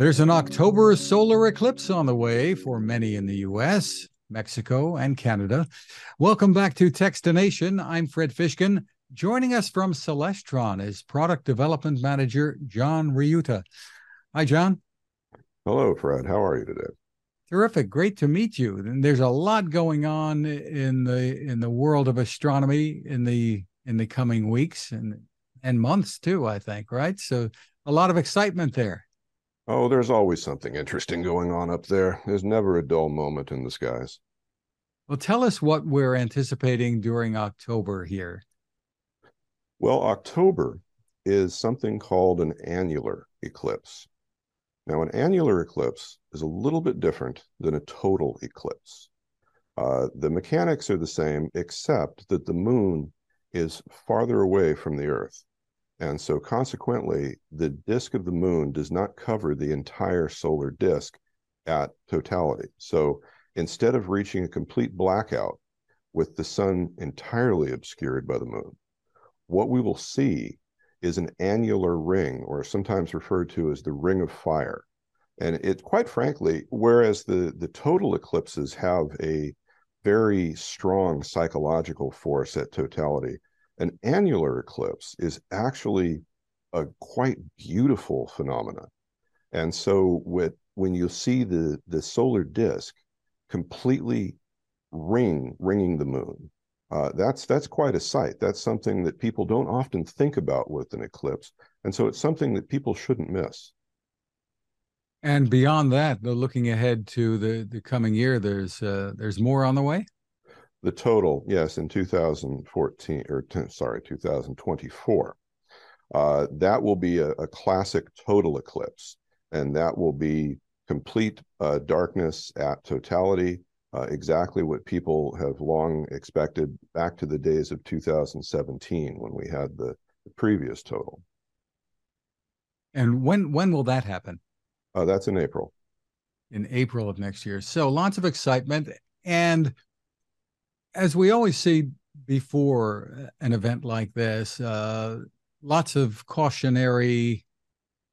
There's an October solar eclipse on the way for many in the US, Mexico, and Canada. Welcome back to Techstination. I'm Fred Fishkin. Joining us from Celestron is Product Development Manager John Riutta. Hi, John. Hello, Fred. How are you today? Terrific. Great to meet you. And there's a lot going on in the in the world of astronomy in the in the coming weeks and and months too, I think, right? So a lot of excitement there. Oh, there's always something interesting going on up there. There's never a dull moment in the skies. Well, tell us what we're anticipating during October here. Well, October is something called an annular eclipse. Now, an annular eclipse is a little bit different than a total eclipse. Uh, the mechanics are the same, except that the moon is farther away from the Earth. And so consequently, the disk of the moon does not cover the entire solar disk at totality. So instead of reaching a complete blackout with the sun entirely obscured by the moon, what we will see is an annular ring, or sometimes referred to as the ring of fire. And it quite frankly, whereas the, the total eclipses have a very strong psychological force at totality, an annular eclipse is actually a quite beautiful phenomenon. And so with, when you see the, the solar disk completely ring, ringing the moon, uh, that's that's quite a sight. That's something that people don't often think about with an eclipse, and so it's something that people shouldn't miss. And beyond that, looking ahead to the the coming year, there's uh, there's more on the way. The total, yes, in 2014 or sorry, 2024. Uh, that will be a, a, classic total eclipse, and that will be complete uh, darkness at totality, uh, exactly what people have long expected back to the days of 2017 when we had the, the previous total. And when when will that happen? Uh, that's in April. In April of next year. So lots of excitement and as we always see before an event like this, uh, lots of cautionary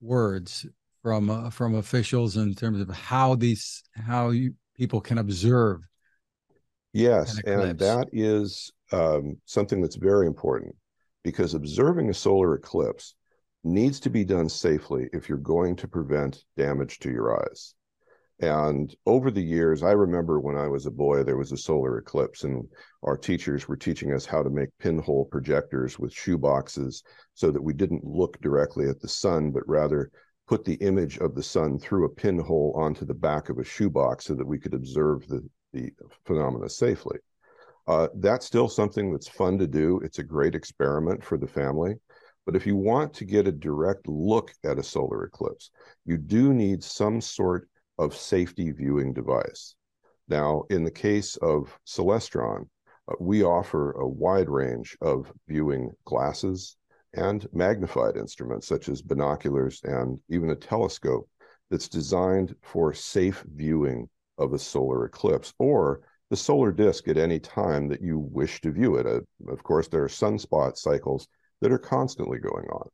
words from uh, from officials in terms of how these how you, people can observe. Yes, an and that is um, something that's very important because observing a solar eclipse needs to be done safely if you're going to prevent damage to your eyes. And over the years, I remember when I was a boy, there was a solar eclipse, and our teachers were teaching us how to make pinhole projectors with shoe boxes so that we didn't look directly at the sun, but rather put the image of the sun through a pinhole onto the back of a shoebox so that we could observe the, the phenomena safely. Uh, that's still something that's fun to do. It's a great experiment for the family. But if you want to get a direct look at a solar eclipse, you do need some sort of safety viewing device. Now, in the case of Celestron, uh, we offer a wide range of viewing glasses and magnified instruments such as binoculars and even a telescope that's designed for safe viewing of a solar eclipse or the solar disk at any time that you wish to view it. Uh, of course, there are sunspot cycles that are constantly going on.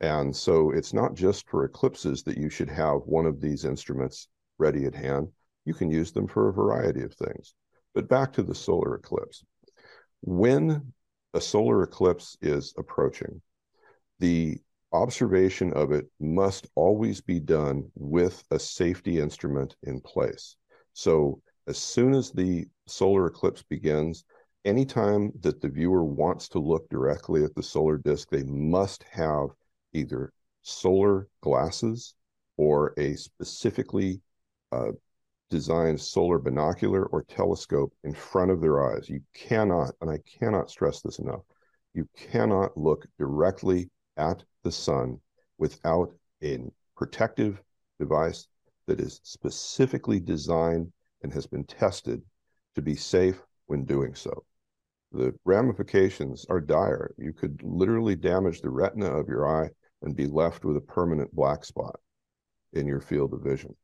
And so it's not just for eclipses that you should have one of these instruments ready at hand. You can use them for a variety of things. But back to the solar eclipse. When a solar eclipse is approaching, the observation of it must always be done with a safety instrument in place. So as soon as the solar eclipse begins, anytime that the viewer wants to look directly at the solar disk, they must have either solar glasses or a specifically uh, designed solar binocular or telescope in front of their eyes. You cannot, and I cannot stress this enough, you cannot look directly at the sun without a protective device that is specifically designed and has been tested to be safe when doing so. The ramifications are dire. You could literally damage the retina of your eye and be left with a permanent black spot in your field of vision.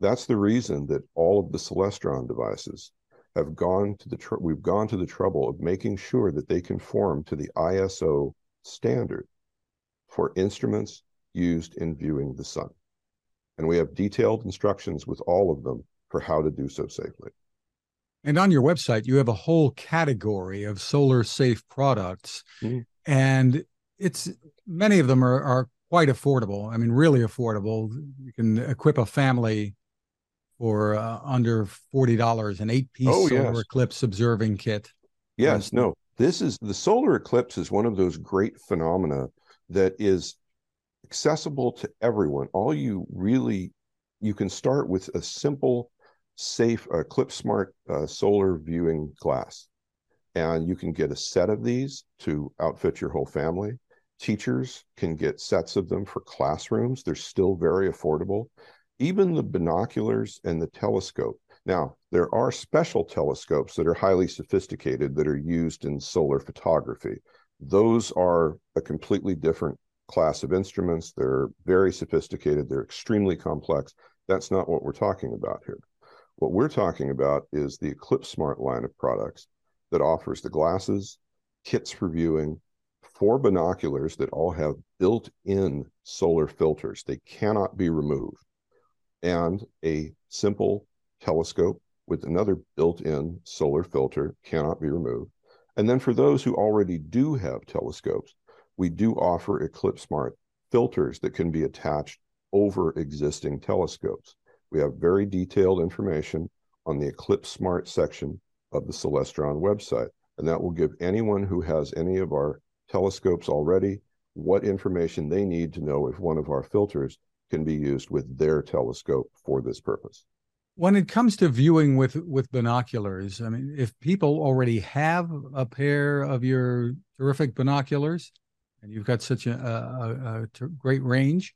That's the reason that all of the Celestron devices have gone to the tr- we've gone to the trouble of making sure that they conform to the ISO standard for instruments used in viewing the sun. And we have detailed instructions with all of them for how to do so safely. And on your website, you have a whole category of solar safe products. Mm-hmm. And it's many of them are, are quite affordable. I mean, really affordable. You can equip a family for uh, under forty dollars an eight piece oh, solar yes. eclipse observing kit. Yes, no, this is the solar eclipse is one of those great phenomena that is accessible to everyone. All you really you can start with a simple, safe Eclipse Smart uh, solar viewing glass, and you can get a set of these to outfit your whole family. Teachers can get sets of them for classrooms. They're still very affordable. Even the binoculars and the telescope. Now, there are special telescopes that are highly sophisticated that are used in solar photography. Those are a completely different class of instruments. They're very sophisticated, they're extremely complex. That's not what we're talking about here. What we're talking about is the Eclipse Smart line of products that offers the glasses, kits for viewing, four binoculars that all have built in solar filters. They cannot be removed. And a simple telescope with another built in solar filter cannot be removed. And then for those who already do have telescopes, we do offer Eclipse Smart filters that can be attached over existing telescopes. We have very detailed information on the Eclipse Smart section of the Celestron website, and that will give anyone who has any of our telescopes already what information they need to know if one of our filters can be used with their telescope for this purpose. When it comes to viewing with with binoculars, I mean, if people already have a pair of your terrific binoculars, and you've got such a, a, a great range,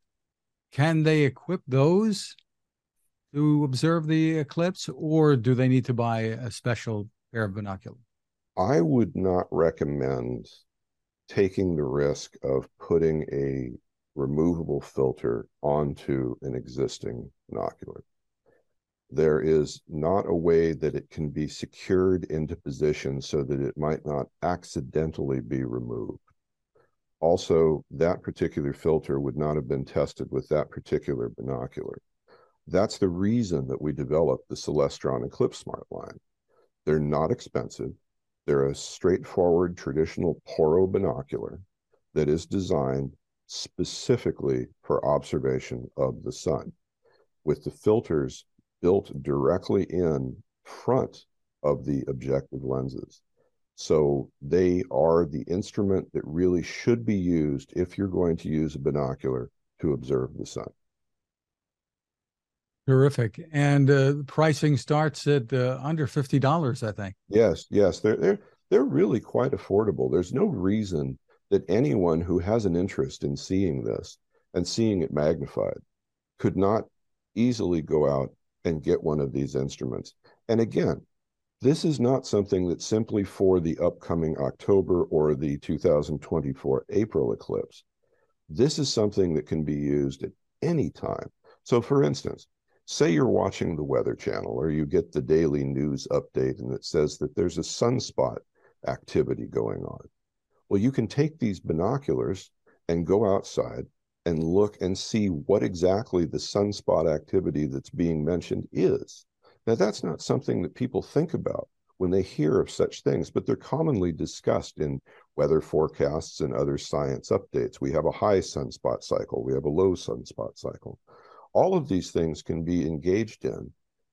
can they equip those to observe the eclipse, or do they need to buy a special pair of binoculars? I would not recommend taking the risk of putting a removable filter onto an existing binocular. There is not a way that it can be secured into position so that it might not accidentally be removed. Also, that particular filter would not have been tested with that particular binocular. That's the reason that we developed the Celestron Eclipse Smart line. They're not expensive. They're a straightforward traditional Porro binocular that is designed specifically for observation of the sun, with the filters built directly in front of the objective lenses. So they are the instrument that really should be used if you're going to use a binocular to observe the sun. Terrific. And uh, pricing starts at uh, under fifty dollars, I think. Yes, yes, they're they're they're really quite affordable. There's no reason that anyone who has an interest in seeing this and seeing it magnified could not easily go out and get one of these instruments. And again, this is not something that's simply for the upcoming October or the 2024 April eclipse. This is something that can be used at any time. So, for instance, say you're watching the Weather Channel or you get the daily news update and it says that there's a sunspot activity going on. Well, you can take these binoculars and go outside and look and see what exactly the sunspot activity that's being mentioned is. Now, that's not something that people think about when they hear of such things, but they're commonly discussed in weather forecasts and other science updates. We have a high sunspot cycle, we have a low sunspot cycle. All of these things can be engaged in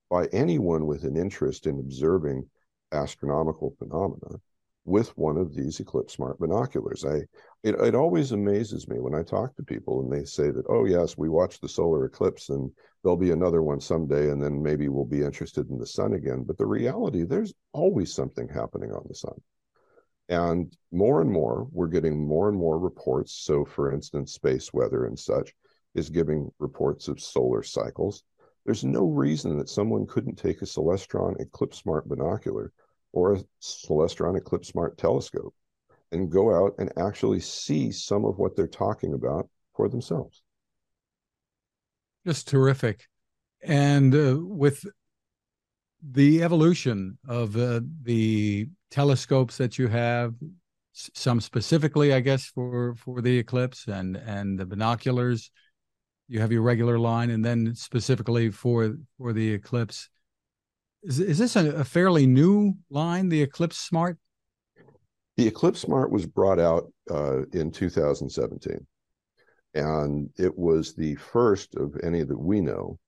by anyone with an interest in observing astronomical phenomena with one of these Eclipse Smart binoculars. I it, it always amazes me when I talk to people and they say that, oh yes, we watched the solar eclipse and there'll be another one someday, and then maybe we'll be interested in the sun again. But the reality, there's always something happening on the sun. And more and more, we're getting more and more reports. So, for instance, space weather and such is giving reports of solar cycles. There's no reason that someone couldn't take a Celestron Eclipse Smart binocular or a Celestron Eclipse Smart telescope and go out and actually see some of what they're talking about for themselves. Just terrific. And uh, with the evolution of uh, the telescopes that you have, some specifically, I guess, for for the eclipse and and the binoculars, you have your regular line, and then specifically for for the Eclipse. Is is this a, a fairly new line, the Eclipse Smart? The Eclipse Smart was brought out uh, in 2017, and it was the first of any that we know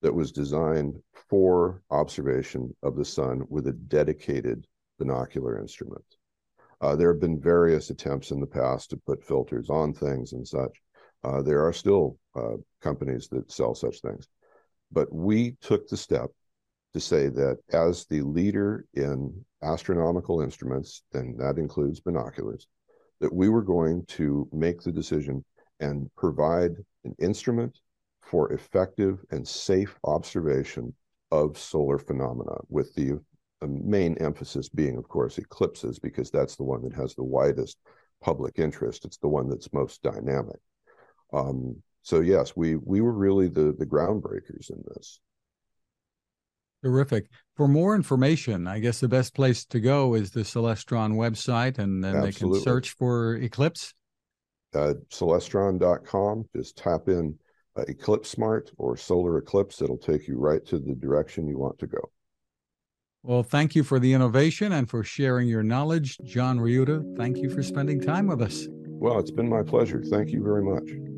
that was designed for observation of the sun with a dedicated binocular instrument. Uh, there have been various attempts in the past to put filters on things and such. Uh, there are still uh, companies that sell such things. But we took the step to say that as the leader in astronomical instruments, and that includes binoculars, that we were going to make the decision and provide an instrument for effective and safe observation of solar phenomena, with the main emphasis being, of course, eclipses, because that's the one that has the widest public interest. It's the one that's most dynamic. Um, so yes, we we were really the the groundbreakers in this. Terrific. For more information, I guess the best place to go is the Celestron website, and then Absolutely. they can search for Eclipse. Uh, Celestron.com. Just tap in uh, Eclipse Smart or Solar Eclipse. It'll take you right to the direction you want to go. Well, thank you for the innovation and for sharing your knowledge. John Riutta, thank you for spending time with us. Well, it's been my pleasure. Thank you very much.